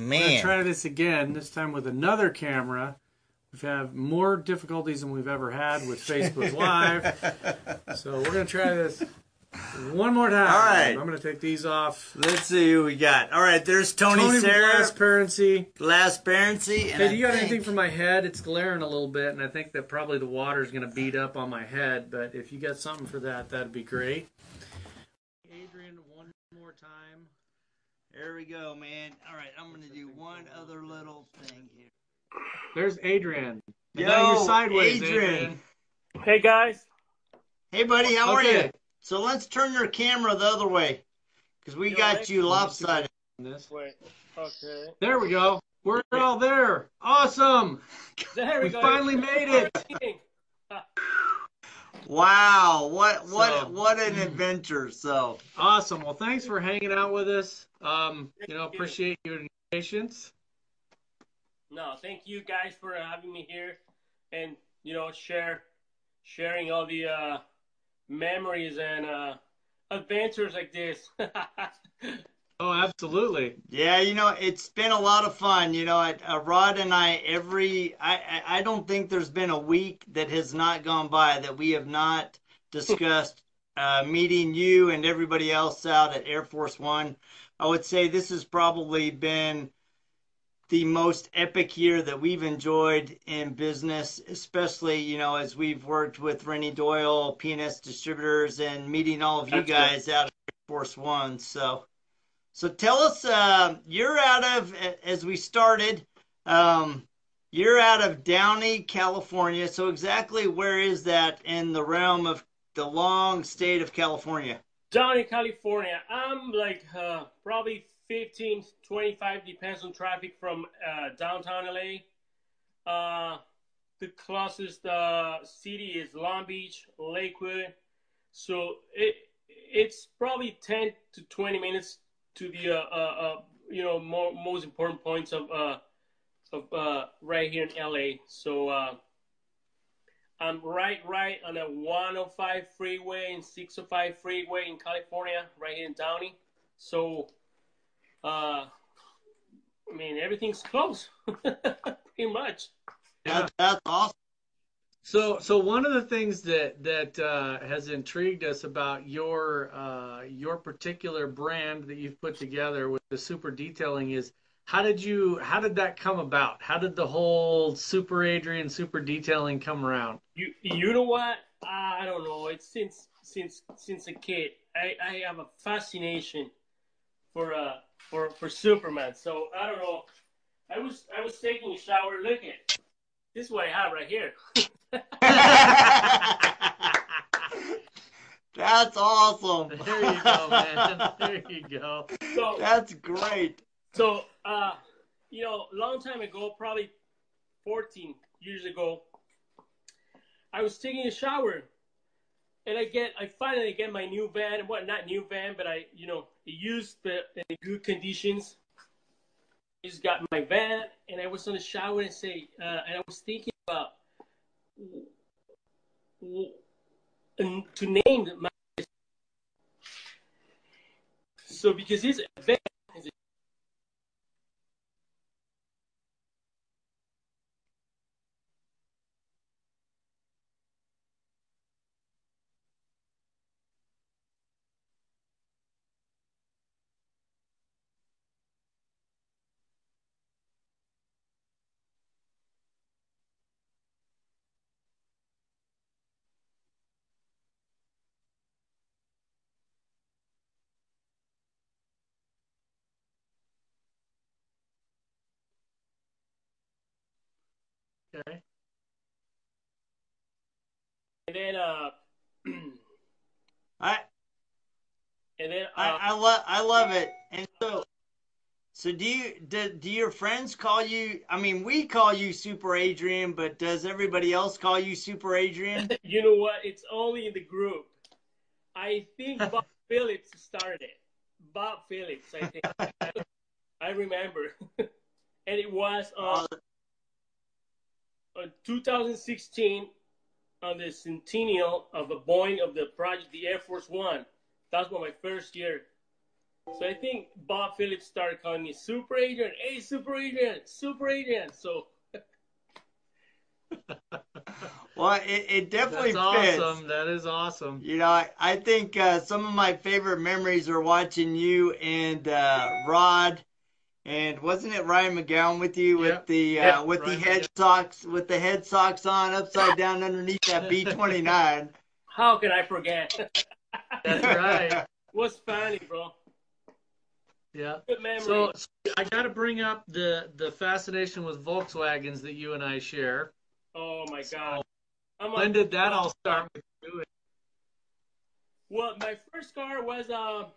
Man. We're gonna try this again. This time with another camera. We've had more difficulties than we've ever had with Facebook Live. so we're gonna try this one more time. All right. I'm gonna take these off. Let's see who we got. All right, there's Tony, Tony Sarah, Transparency. Glassparency. And Hey, do you got think- anything for my head? It's glaring a little bit, and I think that probably the water is going to beat up on my head. But if you got something for that, that'd be great. Adrian, one more time. There we go, man. All right, I'm gonna do one other little thing here. There's Adrian. And Yo, now you're sideways, Adrian. Adrian. Hey guys. Hey, buddy, how are Okay. you? So let's turn your camera the other way, because we Yo, got thank you lopsided. This. Wait. Okay. There we go. We're all there. Awesome. There we, We go. finally made it. Wow, what what So- what an adventure! So Awesome. Well, thanks for hanging out with us. Um, you know, appreciate your patience. No, thank you guys for having me here, and you know, share, sharing all the uh, memories and uh, adventures like this. Oh, absolutely. yeah, you know it's been a lot of fun. You know, I, uh, Rod and I every I, I don't think there's been a week that has not gone by that we have not discussed uh, meeting you and everybody else out at Air Force One. I would say this has probably been the most epic year that we've enjoyed in business, especially, you know, as we've worked with Renny Doyle, PNS Distributors, and meeting all of you That's good. guys out of Air Force One. So, so tell us, uh, you're out of, as we started, um, you're out of Downey, California. So exactly where is that in the realm of the long state of California? Down in California, I'm like uh, probably 15, 25, depends on traffic from uh, downtown LA. Uh, the closest uh, city is Long Beach, Lakewood. So it it's probably 10 to 20 minutes to the uh, uh, uh, you know mo- most important points of uh, of uh, right here in LA. So uh, I'm right right on the 105 freeway and 605 freeway in California, right here in Downey. So, uh, I mean everything's close, pretty much. That, that's awesome. So, so one of the things that that uh, has intrigued us about your uh, your particular brand that you've put together with the super detailing is how did you how did that come about? How did the whole Super Adrian super detailing come around? You you know what? I don't know. It's since since since a kid. I, I have a fascination for uh for for Superman. So I don't know. I was I was taking a shower. Look at this is what I have right here. That's awesome. There you go, man. There you go. So That's great. So, uh, you know, a long time ago, probably 14 years ago, I was taking a shower, and I get, I finally get my new van. What, not new van, but I, you know, used but in good conditions. I just got my van, and I was on the shower and say, uh, and I was thinking about to name my. So because this van is a Okay. And then, uh, I and then, uh, I love I love it. And so so do you do, do your friends call you I mean we call you Super Adrian, but does everybody else call you Super Adrian? you know what? It's only in the group. I think Bob Phillips started it. Bob Phillips, I think. I remember. and it was on, on 2016 on the centennial of the Boeing of the project, the Air Force One. That was my first year. So I think Bob Phillips started calling me Super Agent. Hey, Super Agent, Super Agent. So. well, it, it definitely That's fits. awesome. That is awesome. You know, I, I think uh, some of my favorite memories are watching you and uh, Rod, and wasn't it Ryan McGowan with you with Yep. the uh, Yeah, with Ryan the head socks with the head socks on upside down underneath that B twenty nine. How can I forget? That's right. What's funny, bro. Yeah. Good. So, so I got to bring up the the fascination with Volkswagens that you and I share. oh my God. I'm When a- did that all start with you? Well, my first car was a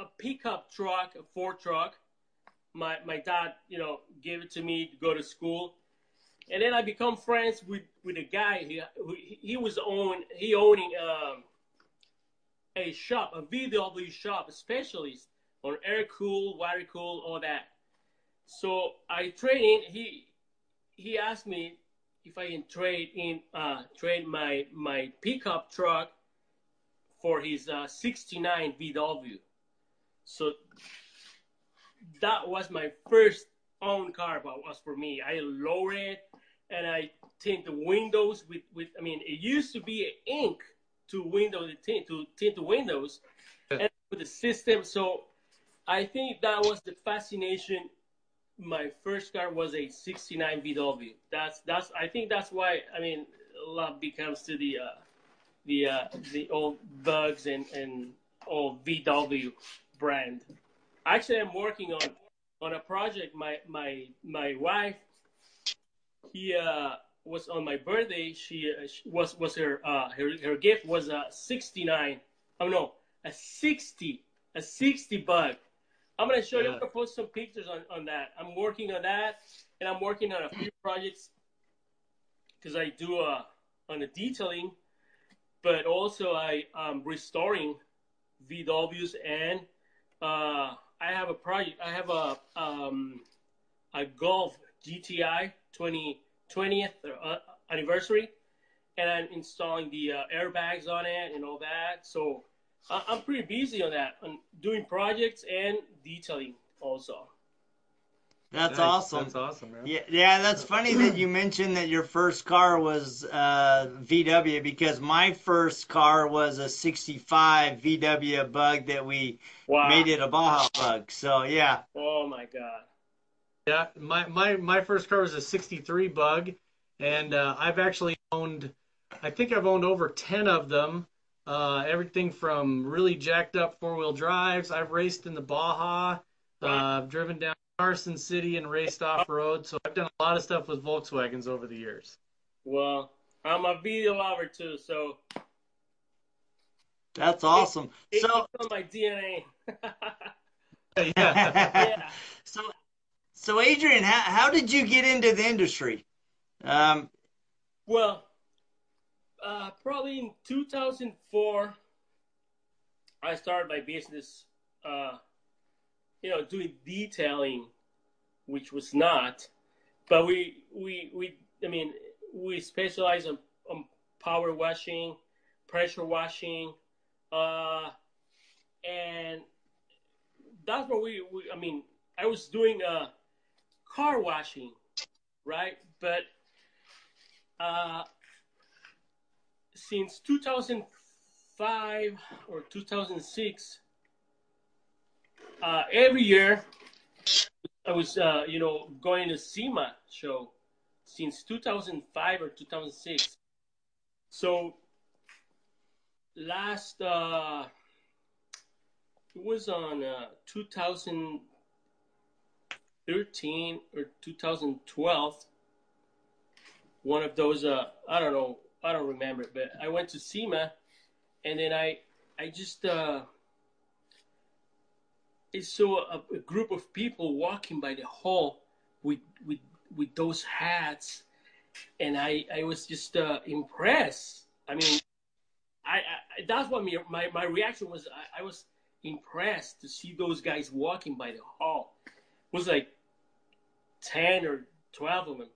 a pickup truck, a Ford truck. My my dad, you know, gave it to me to go to school, and then I become friends with with a guy. He he was own he owning um, a shop, a VW shop, a specialist on air cool, water cool, all that. So I in. He he asked me if I can trade in uh, trade my my pickup truck for his uh, 69 VW. So that was my first own car, but was for me. I lowered it and I tint the windows with, with I mean, it used to be ink to window the tint to tint the windows and with the system. So I think that was the fascination. My first car was a 69 VW. That's that's I think that's why I mean love becomes to the uh, the uh, the old bugs and and old VW brand. Actually, I'm working on on a project. My my my wife, he uh, was on my birthday. She, uh, she was was her uh, her her gift was a 69. Oh no, a 60 a 60 bug. I'm gonna show you. I'm gonna post some pictures on on that. I'm working on that, and I'm working on a few projects because I do uh on the detailing, but also I am restoring VWs and uh, I have a project. I have a um, a Golf GTI 20 20th uh, anniversary, and I'm installing the uh, airbags on it and all that. So I- I'm pretty busy on that, on doing projects and detailing also. That's Nice. awesome. That's awesome, man. Yeah, yeah, that's funny that you mentioned that your first car was uh, VW because my first car was a '65 VW Bug that we Wow! made it a Baja Bug. So yeah, Oh my god! Yeah, my, my, my first car was a 63 Bug, and uh, I've actually owned, I think I've owned over 10 of them. Uh, everything from really jacked up four wheel drives. I've raced in the Baja. Uh, I've driven down Carson City and raced off road. So I've done a lot of stuff with Volkswagens over the years. Well, I'm a video lover too, so that's awesome. it's So on my DNA. yeah. yeah. so so Adrian, how how did you get into the industry? Um, Well, uh, probably in 2004, I started my business, uh, you know, doing detailing, which was not, but we, we, we, I mean, we specialize on, on power washing, pressure washing, uh, and that's what we, we, I mean, I was doing, uh, car washing, right? But, uh, since 2005 or 2006, uh, every year I was, uh, you know, going to SEMA show since 2005 or 2006. So last, uh, it was on uh, 2013 or 2012. One of those, uh, I don't know, I don't remember, but I went to SEMA, and then I, I just, uh, I saw a, a group of people walking by the hall with with with those hats, and I I was just uh, impressed. I mean, I, I that's what my my, my reaction was. I, I was impressed to see those guys walking by the hall. It was like ten or twelve of them.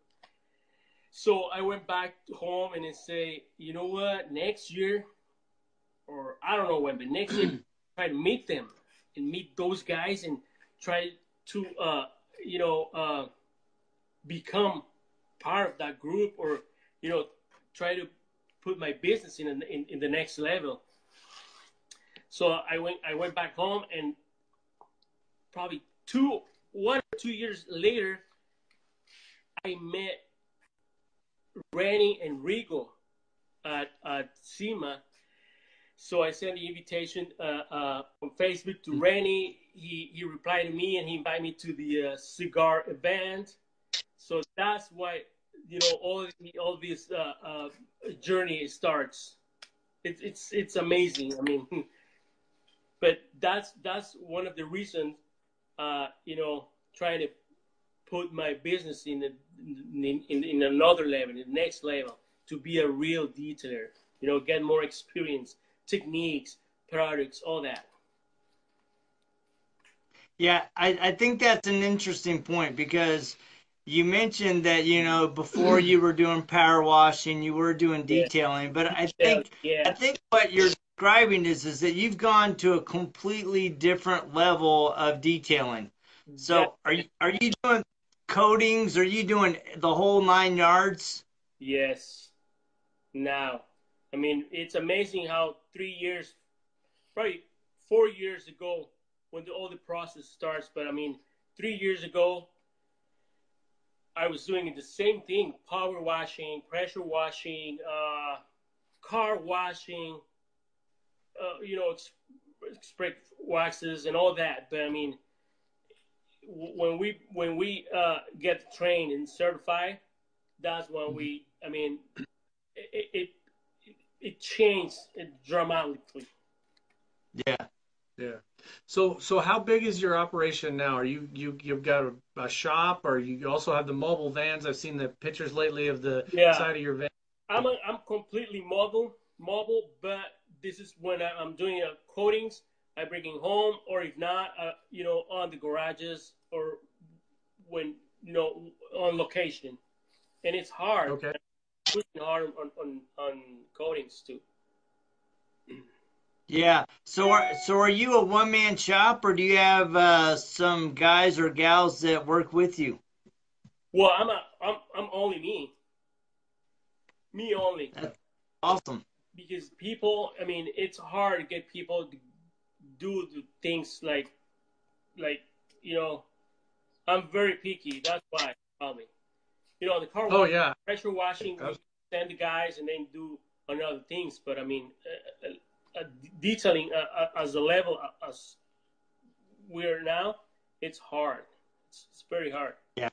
So I went back home and then say, you know what, next year, or I don't know when, but next year, try to meet them and meet those guys and try to uh, you know uh, become part of that group or you know try to put my business in, in in the next level. So I went I went back home and probably two one or two years later I met Renny and Rigo at, at SEMA. So I sent the invitation uh, uh, on Facebook to Renny. He, he replied to me and he invited me to the uh, cigar event. So that's why you know all all this uh, uh, journey starts. It's it's it's amazing. I mean, but that's that's one of the reasons. Uh, you know, trying to put my business in, a, in, in, in another level, the next level, to be a real detailer. You know, get more experience, techniques, products, all that. Yeah, I, I think that's an interesting point because you mentioned that you know before you were doing power washing, you were doing detailing, but I think yeah. I think what you're describing is is that you've gone to a completely different level of detailing. So Yeah. are you are you doing coatings? Are you doing the whole nine yards? Yes. Now, I mean, it's amazing how three years, probably four years ago, when the, all the process starts. But I mean, three years ago, I was doing the same thing: power washing, pressure washing, uh, car washing, uh, you know, spray waxes and all that. But I mean, when we when we uh, get trained and certified, that's when we. I mean, it it, it, it changed dramatically. Yeah. Yeah. So so how big is your operation now? Are you you you've got a, a shop, or you also have the mobile vans? I've seen the pictures lately of the Yeah. side of your van. I'm a, I'm completely mobile, mobile, but this is when I, I'm doing uh, coatings. I bring it home, or if not, uh, you know, on the garages or when you know on location, and it's hard. Okay. Pushing hard on on, on coatings too. Yeah. So are so are you a one man shop or do you have uh, some guys or gals that work with you? Well, I'm a I'm I'm only me. Me only. Awesome. because people i mean it's hard to get people to do things like like you know i'm very picky that's why probably you know the car Oh yeah. pressure washing we That's- send the guys and then do on other things but i mean uh, uh, uh, detailing uh, uh, as a level uh, as we're now it's hard it's, it's very hard Yeah.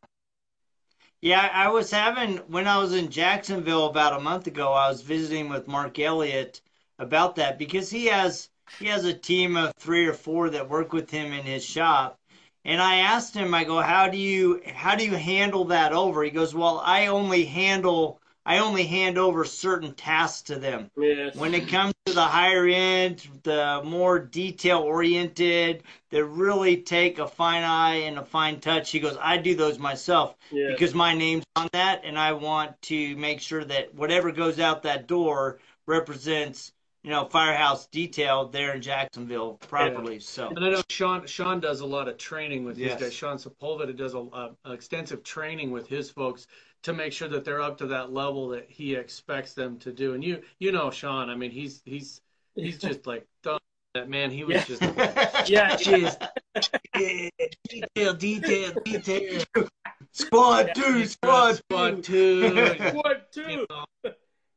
Yeah, I was having when I was in Jacksonville about a month ago. I was visiting with Mark Elliott about that because he has he has a team of three or four that work with him in his shop. And I asked him, I go, how do you how do you handle that over? He goes, well, I only handle I only hand over certain tasks to them. yes When it comes to the higher end, the more detail oriented, that really take a fine eye and a fine touch, he goes, I do those myself yes. because my name's on that and I want to make sure that whatever goes out that door represents, you know, Firehouse Detail there in Jacksonville properly. So And I know Sean Sean does a lot of training with Yes. his guys. Sean Sepulveda does a, a, extensive training with his folks to make sure that they're up to that level that he expects them to do. And you you know Sean, I mean he's he's he's just like that man. He was Yeah. just yeah, just detail, detail, detail. squad two, squad Squad two. squad two. What You know,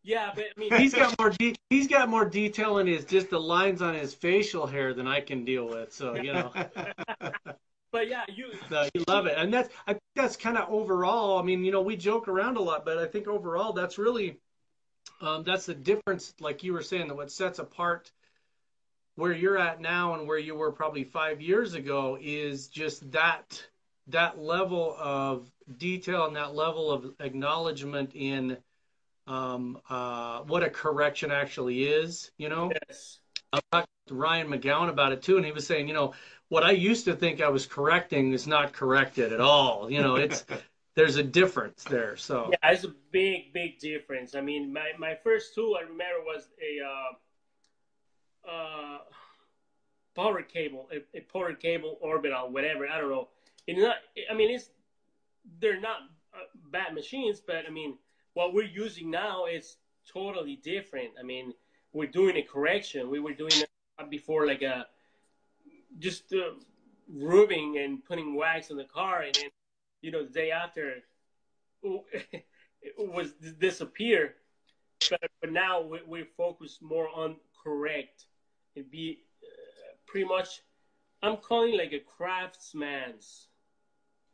Yeah, but I mean, he's got more de- he's got more detail in his just the lines on his facial hair than I can deal with. So you know. but yeah, you So you love it, and that's I think that's kind of overall. I mean, you know, we joke around a lot, but I think overall that's really um, that's the difference. Like you were saying, that what sets apart where you're at now and where you were probably five years ago is just that that level of detail and that level of acknowledgement in um, uh, what a correction actually is. You know. yes, I talked to Ryan McGowan about it too, and he was saying, you know, what I used to think I was correcting is not corrected at all. You know, it's there's a difference there. So yeah, it's a big, big difference. I mean, my my first tool I remember was a uh, uh, power cable, a, a power cable orbital, whatever. I don't know. It's not. I mean, it's they're not uh, bad machines, but I mean, what we're using now is totally different. I mean, we're doing a correction. We were doing it before, like a just uh, rubbing and putting wax on the car, and then you know the day after it was disappear. But, but now we, we focus more on correct and be uh, pretty much. I'm calling like a craftsman's.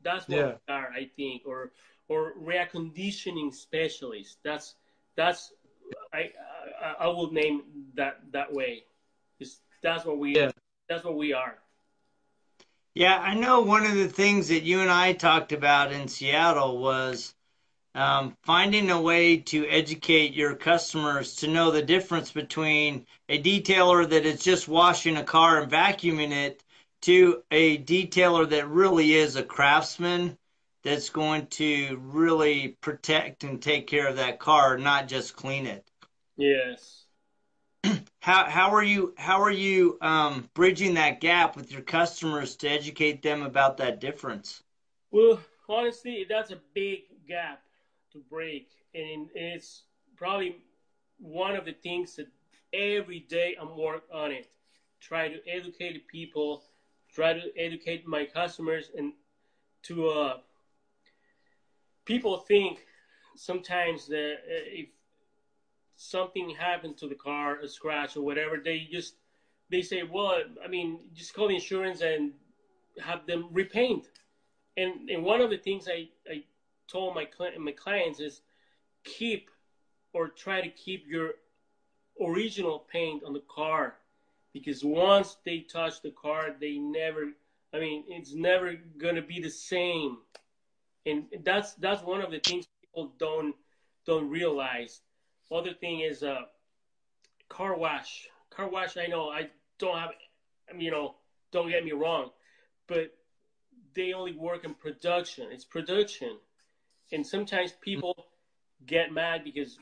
That's what Yeah. we are, I think, or or rear conditioning specialist. That's that's I I, I will name that that way. It's, that's what we Yeah. that's what we are. Yeah, I know one of the things that you and I talked about in Seattle was um, finding a way to educate your customers to know the difference between a detailer that is just washing a car and vacuuming it to a detailer that really is a craftsman that's going to really protect and take care of that car, not just clean it. Yes. How how are you how are you um, bridging that gap with your customers to educate them about that difference? Well, honestly, that's a big gap to break, and it's probably one of the things that every day I'm working on it. Try to educate people, try to educate my customers, and to uh, people think sometimes that uh, if something happened to the car, a scratch or whatever, they just they say, well, I mean, just call the insurance and have them repaint. And and one of the things I, I told my my clients is keep or try to keep your original paint on the car because once they touch the car, they never. I mean, it's never gonna be the same. And that's that's one of the things people don't don't realize. Other thing is uh, car wash. Car wash. I know I don't have. You know, don't get me wrong, but they only work in production. It's production, and sometimes people get mad because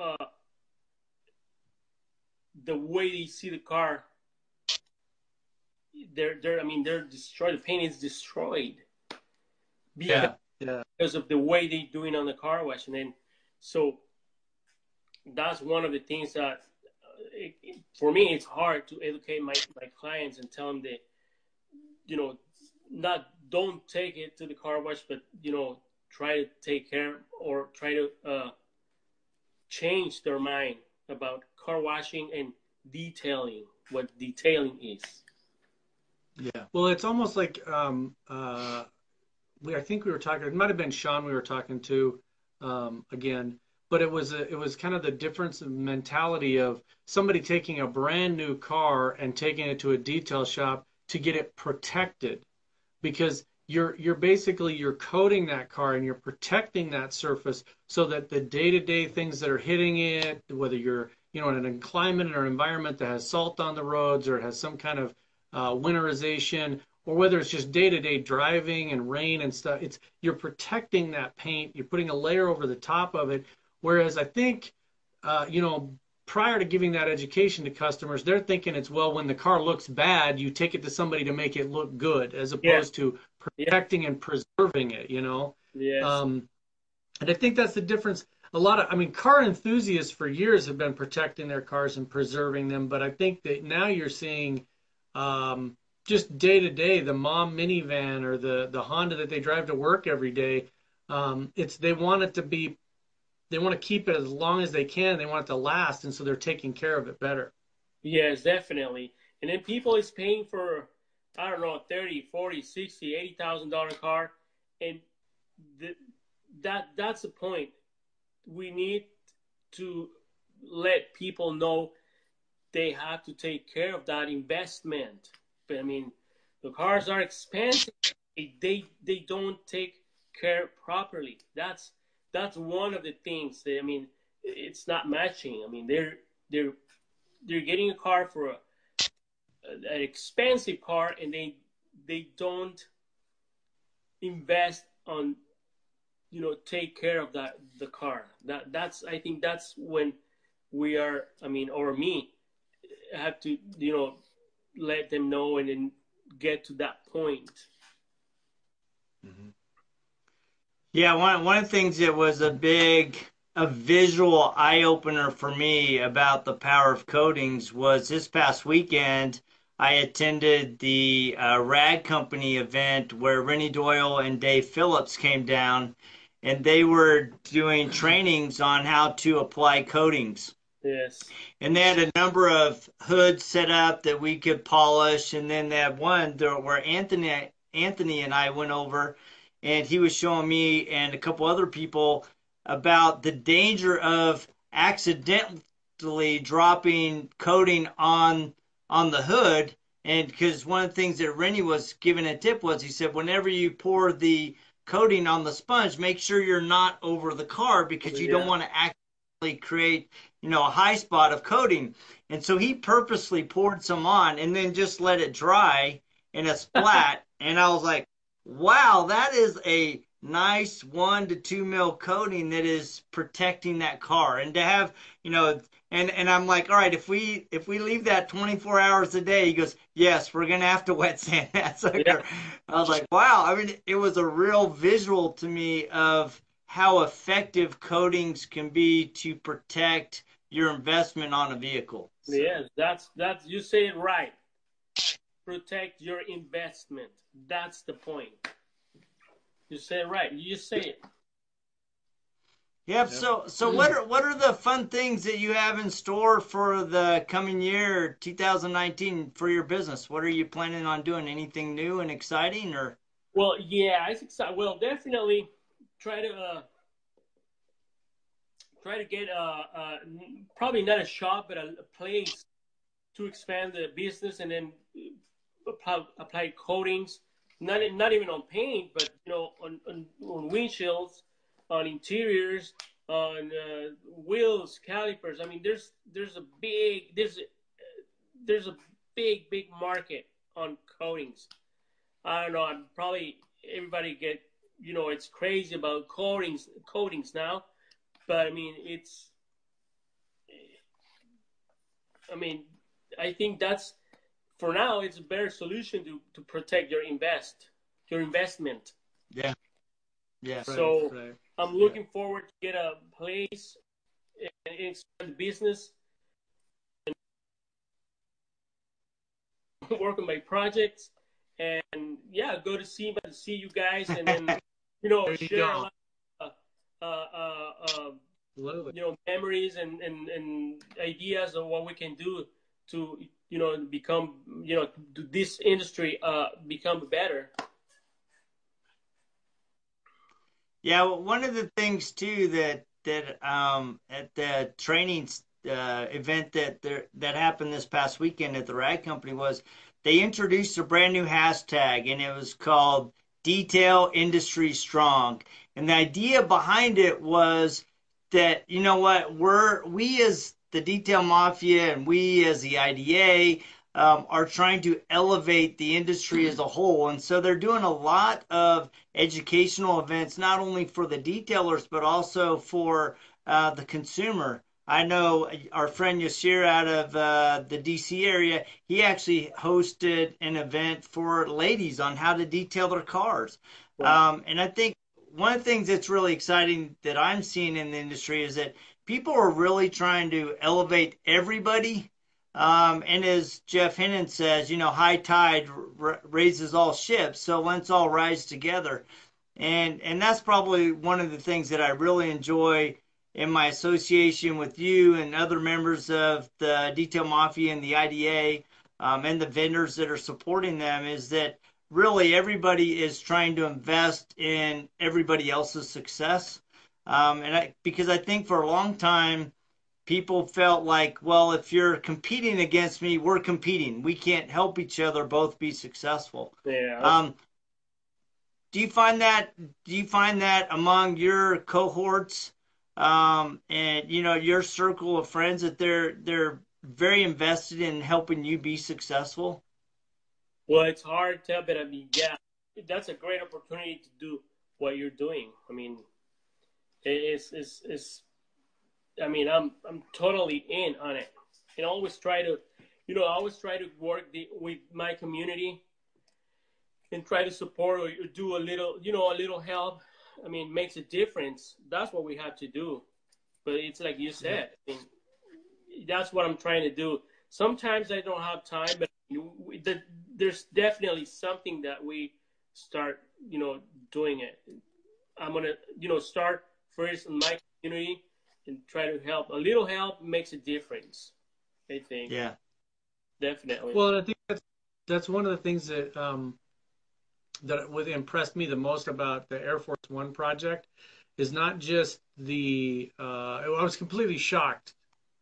uh, the way they see the car, they're they're. I mean, they're destroyed. The paint is destroyed because, Yeah. Yeah. because of the way they're doing on the car wash, and then so that's one of the things that uh, it, it- for me it's hard to educate my, my clients and tell them that you know not don't take it to the car wash but you know try to take care or try to uh, change their mind about car washing and detailing what detailing is Yeah. Well, it's almost like um, uh, we. I think we were talking. It might have been Sean we were talking to um, again, but it was a, it was kind of the difference in mentality of somebody taking a brand new car and taking it to a detail shop to get it protected, because you're you're basically you're coating that car and you're protecting that surface so that the day-to-day things that are hitting it, whether you're you know in an climate or environment that has salt on the roads or it has some kind of uh, winterization, or whether it's just day-to-day driving and rain and stuff. It's you're protecting that paint. You're putting a layer over the top of it. Whereas I think, uh, you know, prior to giving that education to customers, they're thinking it's well when the car looks bad, you take it to somebody to make it look good, as opposed to protecting and preserving it. You know. yes Um, and I think that's the difference. A lot of, I mean, car enthusiasts for years have been protecting their cars and preserving them, but I think that now you're seeing um, just day to day the mom minivan or the the Honda that they drive to work every day. Um, it's they want it to be, they want to keep it as long as they can. They want it to last, and so they're taking care of it better. Yes, definitely. And then people is paying for I don't know 30, 40, 60, 80,000 dollar car and the, that that's the point. We need to let people know they have to take care of that investment. I mean, the cars are expensive. They they don't take care properly. That's that's one of the things that I mean, it's not matching. I mean, they're they're they're getting a car for a, an expensive car and they they don't invest on you know take care of that the car that that's i think that's when we are i mean or me have to you know let them know and then get to that point. Mm-hmm. Yeah, one one of the things that was a big a visual eye opener for me about the power of coatings was this past weekend. I attended the uh, Rag Company event where Renny Doyle and Dave Phillips came down, and they were doing trainings on how to apply coatings. Yes. And they had a number of hoods set up that we could polish, and then they had one there where Anthony Anthony and I went over, and he was showing me and a couple other people about the danger of accidentally dropping coating on on the hood. And because one of the things that Renny was giving a tip was, he said, whenever you pour the coating on the sponge, make sure you're not over the car because you yeah. don't want to accidentally create you know, a high spot of coating. And so he purposely poured some on and then just let it dry in a splat. and I was like, wow, that is a nice one to two mil coating that is protecting that car. And to have, you know, and and I'm like, all right, if we if we leave that 24 hours a day, he goes, yes, we're gonna have to wet sand that sucker. Yeah. I was like, wow. I mean, it was a real visual to me of how effective coatings can be to protect your investment on a vehicle. So. Yes, that's that's you say it right. Protect your investment. That's the point. You say it right. You say it. Yep. yep. So, so what are what are the fun things that you have in store for the coming year, 2019, for your business? What are you planning on doing? Anything new and exciting, or? Well, yeah, it's exciting. Well, definitely try to uh, try to get a, a probably not a shop, but a, a, place to expand the business and then apply, apply coatings. Not not even on paint, but you know on on, on windshields, on interiors, on uh, wheels, calipers. I mean, there's there's a big there's a, there's a big big market on coatings. I don't know. I'm probably everybody get you know it's crazy about coatings coatings now but I mean, it's. I mean, I think that's for now. It's a better solution to to protect your invest your investment. Yeah. Yeah. So right, right. I'm looking yeah. forward to get a place and expand the business and work on my projects and yeah, go to see see you guys and then you know you share a lot uh, uh, uh, you know, memories and, and, and ideas of what we can do to, you know, become, you know, this industry uh, become better. Yeah, well, one of the things too that that um, at the training uh, event that there, that happened this past weekend at the Rag Company was they introduced a brand new hashtag and it was called Detail Industry Strong. And the idea behind it was that, you know what, we're, we as the Detail Mafia and we as the IDA um, are trying to elevate the industry as a whole. And so they're doing a lot of educational events, not only for the detailers, but also for uh, the consumer. I know our friend Yashir out of uh, the DC area, he actually hosted an event for ladies on how to detail their cars. Wow. Um, and I think one of the things that's really exciting that I'm seeing in the industry is that people are really trying to elevate everybody. Um, and as Jeff Hennon says, you know, high tide r- raises all ships. So let's all rise together. And, and that's probably one of the things that I really enjoy in my association with you and other members of the Detail Mafia and the IDA um, and the vendors that are supporting them is that really everybody is trying to invest in everybody else's success. Um, and I, because I think for a long time, people felt like, well, if you're competing against me, we're competing. We can't help each other both be successful. Yeah. Um, do you find that? Do you find that among your cohorts? Um, and you know your circle of friends that they're they're very invested in helping you be successful? Well, it's hard to, but I mean, yeah, that's a great opportunity to do what you're doing. I mean, it's it's, it's I mean, I'm I'm totally in on it, and always try to, you know, I always try to work the, with my community and try to support or do a little, you know, a little help. I mean, makes a difference. That's what we have to do. But it's like you said, I mean, that's what I'm trying to do. Sometimes I don't have time, but there's definitely something that we start, you know, doing it. I'm gonna, you know, start first in my community and try to help. A little help makes a difference. I think. Yeah. Definitely. Well, and I think that's that's one of the things that um, that would impressed me the most about the Air Force One project is not just the. Uh, I was completely shocked,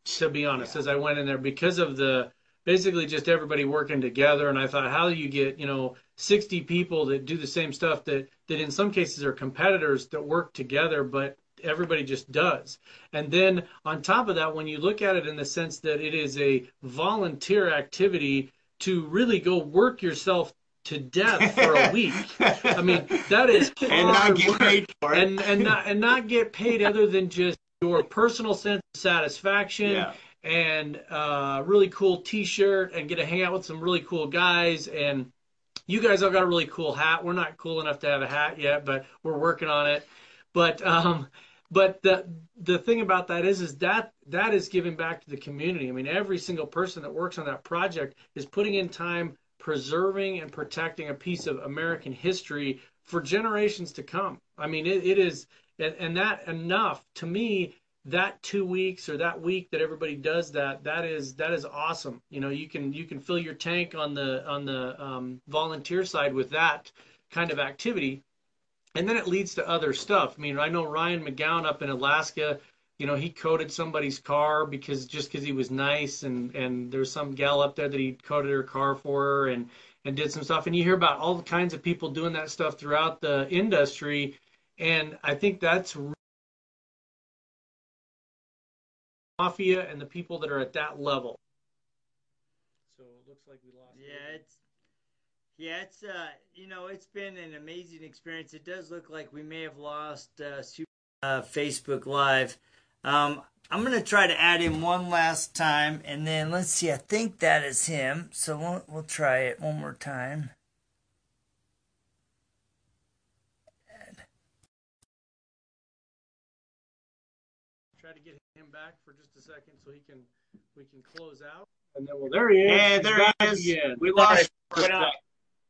to be honest, yeah. as I went in there because of the basically just everybody working together. And I thought, how do you get you know 60 people that do the same stuff that that in some cases are competitors that work together, but everybody just does. And then on top of that, when you look at it in the sense that it is a volunteer activity to really go work yourself to death for a week. I mean, that is and not get work. paid for it. And and not and not get paid other than just your personal sense of satisfaction yeah. and uh, really cool T-shirt and get to hang out with some really cool guys. And you guys all got a really cool hat. We're not cool enough to have a hat yet, but we're working on it. But um, but the the thing about that is is that that is giving back to the community. I mean, every single person that works on that project is putting in time preserving and protecting a piece of American history for generations to come. I mean, it, it is, and, and that enough to me. That two weeks or that week that everybody does that, that is that is awesome. You know, you can you can fill your tank on the on the um, volunteer side with that kind of activity, and then it leads to other stuff. I mean, I know Ryan McGowan up in Alaska you know, he coated somebody's car because just because he was nice, and and there's some gal up there that he coated her car for her, and and did some stuff. And you hear about all the kinds of people doing that stuff throughout the industry, and I think that's mafia and the people that are at that level. So it looks like we lost. Yeah, it's yeah, it's uh, you know, it's been an amazing experience. It does look like we may have lost uh, Super, uh Facebook Live. Um, I'm going to try to add him one last time, and then let's see. I think that is him, so we'll, we'll try it one more time. Try to get him back for just a second so he can we can close out. And then well, there he is. Yeah, there he is. Again. We lost.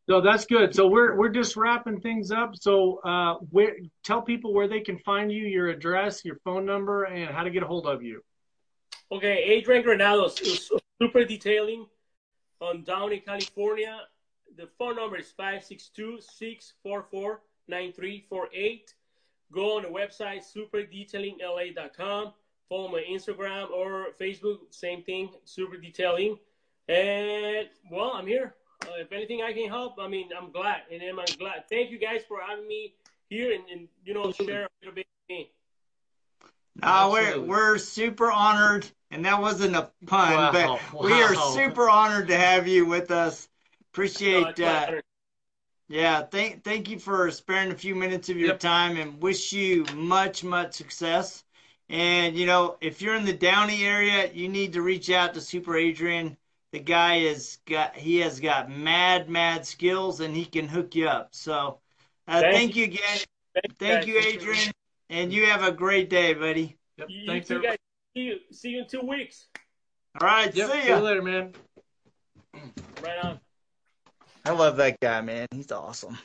So that's good. So we're we're just wrapping things up. So uh, where, tell people where they can find you, your address, your phone number, and how to get a hold of you. Okay, Adrian Granados, super detailing on Downey, California. The phone number is 562-644-9348. Go on the website, superdetailingla.com. Follow my Instagram or Facebook, same thing, super detailing. And, well, I'm here. Uh, if anything I can help, I mean, I'm glad, and I'm glad. Thank you guys for having me here, and, and you know, share a little bit of me. No, we're we're super honored, and that wasn't a pun, wow, but wow. we are super honored to have you with us. Appreciate. Uh, yeah, thank thank you for sparing a few minutes of your yep. time, and wish you much much success. And you know, if you're in the Downey area, you need to reach out to Super Adrian the guy is got he has got mad mad skills and he can hook you up. So uh, thank, thank, you again. Thank, thank you, Adrian, and you have a great day, buddy. Yep. You, Thanks, you guys. See you. See you in two weeks. All right. Yep. See, ya. see you later, man. Right on. I love that guy, man. He's awesome.